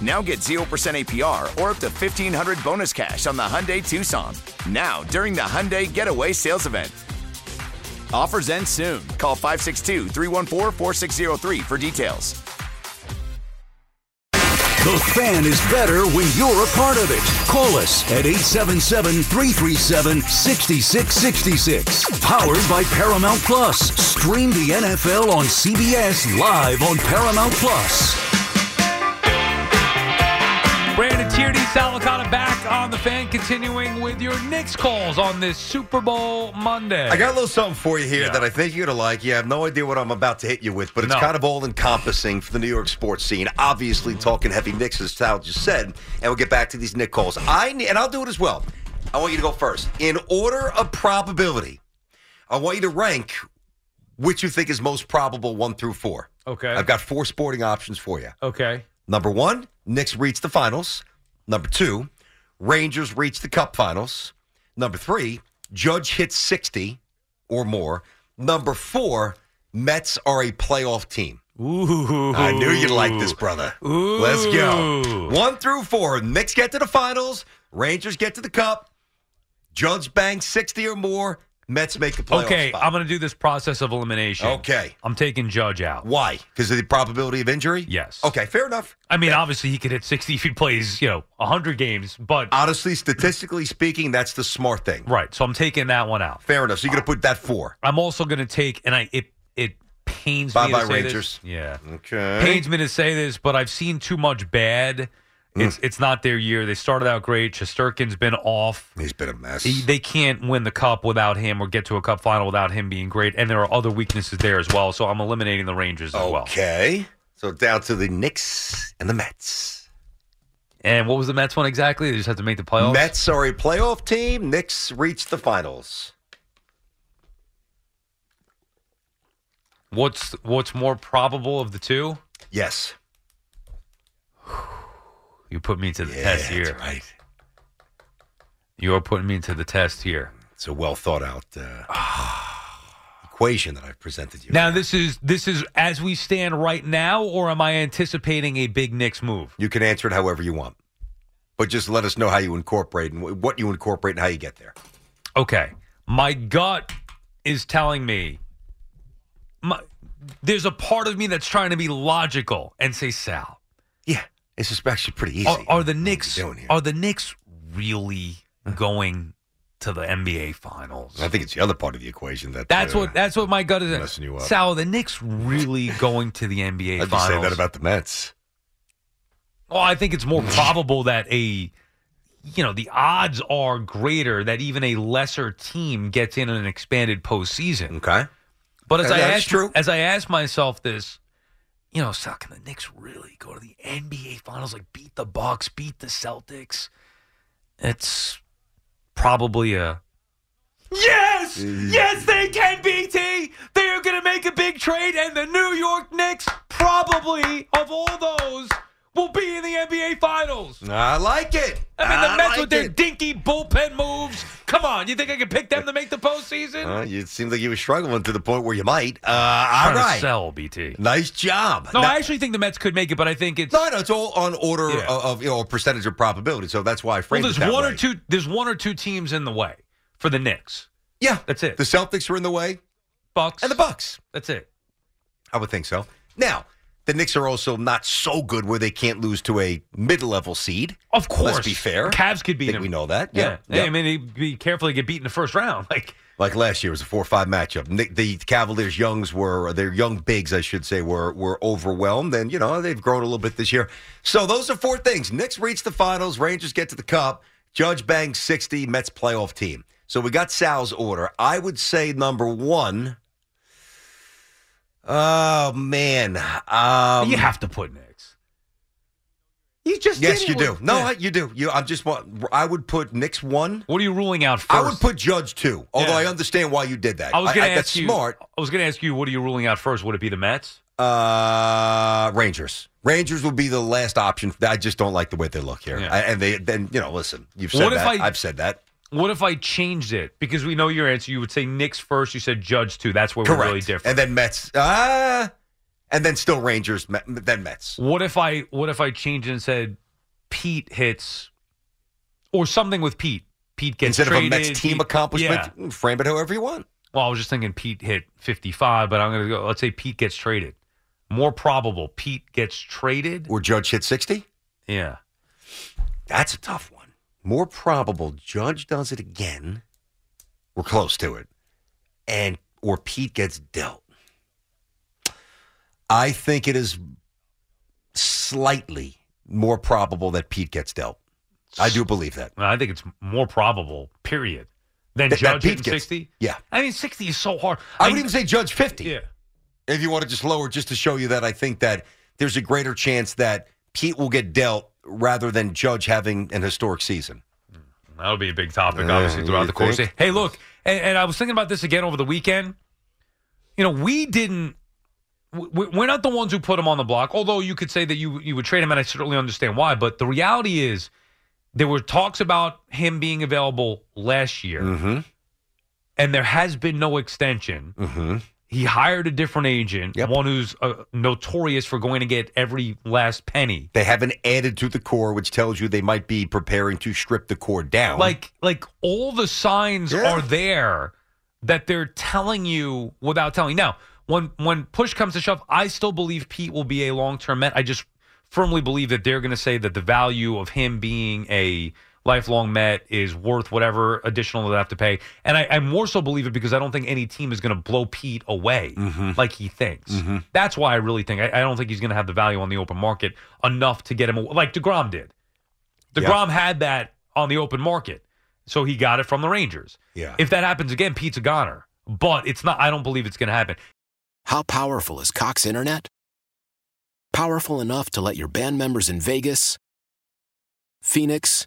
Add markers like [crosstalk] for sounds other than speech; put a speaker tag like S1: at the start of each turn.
S1: Now get 0% APR or up to 1500 bonus cash on the Hyundai Tucson. Now, during the Hyundai Getaway Sales Event. Offers end soon. Call 562 314 4603 for details.
S2: The fan is better when you're a part of it. Call us at 877 337 6666. Powered by Paramount Plus. Stream the NFL on CBS live on Paramount Plus.
S3: Tierney, Sal Licata back on the fan, continuing with your Knicks calls on this Super Bowl Monday.
S4: I got a little something for you here
S3: Yeah.
S4: that I think you're going to like. You have no idea what I'm about to hit you with, but it's
S3: No.
S4: kind of all encompassing for the New York sports scene. Obviously, talking heavy Knicks, as Sal just said, and we'll get back to these Knick calls. I ne- And I'll do it as well. I want you to go first. In order of probability, I want you to rank which you think is most probable one through four.
S3: Okay.
S4: I've got four sporting options for you.
S3: Okay.
S4: Number one, Knicks reach the finals. Number two, Rangers reach the Cup finals. Number three, Judge hits 60 or more. Number four, Mets are a playoff team.
S3: Ooh.
S4: I knew you'd like this, brother. Let's go. One through four. Knicks get to the finals. Rangers get to the Cup. Judge bangs 60 or more. Mets make the playoffs.
S3: Okay,
S4: spot.
S3: I'm going to do this process of elimination.
S4: Okay.
S3: I'm taking Judge out.
S4: Why? Because of the probability of injury?
S3: Yes.
S4: Okay, fair enough.
S3: I mean, obviously, he could hit 60 if he plays, you know, 100 games, but.
S4: Honestly, statistically speaking, that's the smart thing.
S3: right. So I'm taking that one out.
S4: Fair enough. So you're going to put that four.
S3: I'm also going to take, and I it it pains
S4: Bye
S3: me
S4: bye
S3: to say
S4: Rangers.
S3: this. Yeah.
S4: Okay.
S3: pains me to say this, but I've seen too much bad. It's
S4: Mm.
S3: it's not their year. They started out great. Shesterkin's been off.
S4: He's been a mess.
S3: He- They can't win the cup without him or get to a cup final without him being great. And there are other weaknesses there as well. So I'm eliminating the Rangers as well.
S4: okay. So down to the Knicks and the Mets.
S3: And what was the Mets one exactly? They just have to make the playoffs.
S4: Mets are a playoff team. Knicks reach the finals.
S3: What's what's more probable of the two?
S4: Yes.
S3: You put me to the
S4: Yeah,
S3: test here.
S4: that's right.
S3: You are putting me to the test here.
S4: It's a well thought out uh, [sighs] equation that I've presented you.
S3: Now this is this is as we stand right now, or am I anticipating a big Knicks move?
S4: you can answer it however you want, but just let us know how you incorporate and what you incorporate and how you get there.
S3: Okay. My gut is telling me my, there's a part of me that's trying to be logical and say, Sal,
S4: It's just actually pretty easy.
S3: are, are the Knicks are the Knicks really going to the NBA finals?
S4: I think it's the other part of the equation that
S3: That's what that's what my gut is.
S4: messing you up.
S3: Sal, are the Knicks really [laughs] going to the NBA
S4: I'd
S3: finals?
S4: say that about the Mets.
S3: Well, I think it's more probable that a you know, the odds are greater that even a lesser team gets in an expanded postseason.
S4: Okay.
S3: But as
S4: Yeah,
S3: I
S4: that's
S3: asked,
S4: true.
S3: as I asked myself this, you know, so can the Knicks really go to the NBA Finals? Like beat the Bucks, beat the Celtics? It's probably a yes, mm. yes, they can. BT, they are going to make a big trade, and the New York Knicks probably of all those will be in the NBA Finals.
S4: I like it.
S3: I mean, the
S4: I
S3: Mets
S4: like
S3: with their
S4: it.
S3: dinky bullpen moves Come on, you think I could pick them to make the postseason?
S4: Uh, you seemed like you were struggling to the point where you might. Uh, all
S3: to sell BT.
S4: Nice job.
S3: No,
S4: Now-
S3: I actually think the Mets could make it, but I think it's
S4: no, no, it's all on order
S3: Yeah.
S4: of, you know a percentage of probability. So that's why I
S3: well.
S4: framed
S3: There's
S4: it that
S3: one
S4: way.
S3: or two. There's one or two teams in the way for the Knicks.
S4: Yeah,
S3: That's it.
S4: The Celtics are in the way,
S3: Bucks
S4: and the Bucks.
S3: That's it.
S4: I would think so. Now, the Knicks are also not so good where they can't lose to a mid-level seed.
S3: Of course.
S4: Let's be fair.
S3: Cavs could beat
S4: think
S3: them.
S4: we know that.
S3: Yeah.
S4: Yeah. Yeah.
S3: I mean, he'd be careful to get beat in the first round. [laughs] Like,
S4: Like last year, it was a four-five matchup. Nick, the Cavaliers' youngs were their young bigs, I should say, were were overwhelmed, and you know they've grown a little bit this year. So those are four things: Knicks reach the finals, Rangers get to the cup, Judge bangs sixty, Mets playoff team. So we got Sal's order. I would say number one. Oh man, um,
S3: you have to put Knicks. You just
S4: yes, you do. No, I, you do. You, I'm just. I would put Knicks one.
S3: What are you ruling out first?
S4: I would put Judge two. Although
S3: Yeah.
S4: I understand why you did that.
S3: I was going to
S4: that's
S3: ask you.
S4: smart.
S3: I was going to ask you, what are you ruling out first? Would it be the Mets?
S4: Uh, Rangers. Rangers will be the last option. I just don't like the way they look here.
S3: Yeah.
S4: I- and they then you know, listen, you've said
S3: What
S4: that.
S3: I-
S4: I've said that.
S3: What if I changed it? Because we know your answer. You would say Knicks first. You said Judge two. That's where
S4: Correct.
S3: we're really different.
S4: And then Mets. Uh and then still Rangers. Then Mets.
S3: what if I what if I changed it and said Pete hits or something with Pete? Pete gets
S4: Instead
S3: traded,
S4: of a Mets team
S3: Pete-
S4: accomplishment,
S3: Yeah.
S4: frame it however you want.
S3: Well, I was just thinking Pete hit 55, but I'm going to go. Let's say Pete gets traded. More probable, Pete gets traded.
S4: Or Judge hit sixty.
S3: Yeah.
S4: That's a tough one. More probable Judge does it again. We're close to it. And or Pete gets dealt. I think it is slightly more probable that Pete gets dealt. I do believe that.
S3: I think it's more probable. Period. Than
S4: that
S3: Judge
S4: Pete
S3: hitting
S4: gets-
S3: 60.
S4: yeah.
S3: I mean, 60 is so hard.
S4: I would even say Judge 50.
S3: Yeah.
S4: If you want to just lower just to show you that I think that there's a greater chance that Pete will get dealt rather than Judge having an historic season.
S3: That'll be a big topic,
S4: Uh,
S3: obviously, throughout the course.
S4: think?
S3: Hey, look, and, and I was thinking about this again over the weekend. You know, we didn't. we- We're not the ones who put him on the block. Although you could say that you you would trade him, and I certainly understand why. But the reality is, there were talks about him being available last year,
S4: Mm-hmm.
S3: and there has been no extension.
S4: Mm-hmm.
S3: He hired a different agent,
S4: Yep.
S3: one who's uh, notorious for going to get every last penny.
S4: They haven't added to the core, which tells you they might be preparing to strip the core down.
S3: like like all the signs
S4: Yeah.
S3: are there that they're telling you without telling. Now, when when push comes to shove, I still believe Pete will be a long term Met. I just firmly believe that they're going to say that the value of him being a lifelong Met is worth whatever additional they have to pay. And I, I more so believe it because I don't think any team is going to blow Pete away mm-hmm. like he thinks. Mm-hmm. That's why I really think I, I don't think he's going to have the value on the open market enough to get him like Degrom did. DeGrom had that on the open market. So he got it from the Rangers.
S4: Yeah.
S3: If that happens again, Pete's a goner. But it's not I don't believe it's gonna happen.
S5: How powerful is Cox Internet? Powerful enough to let your band members in Vegas, Phoenix,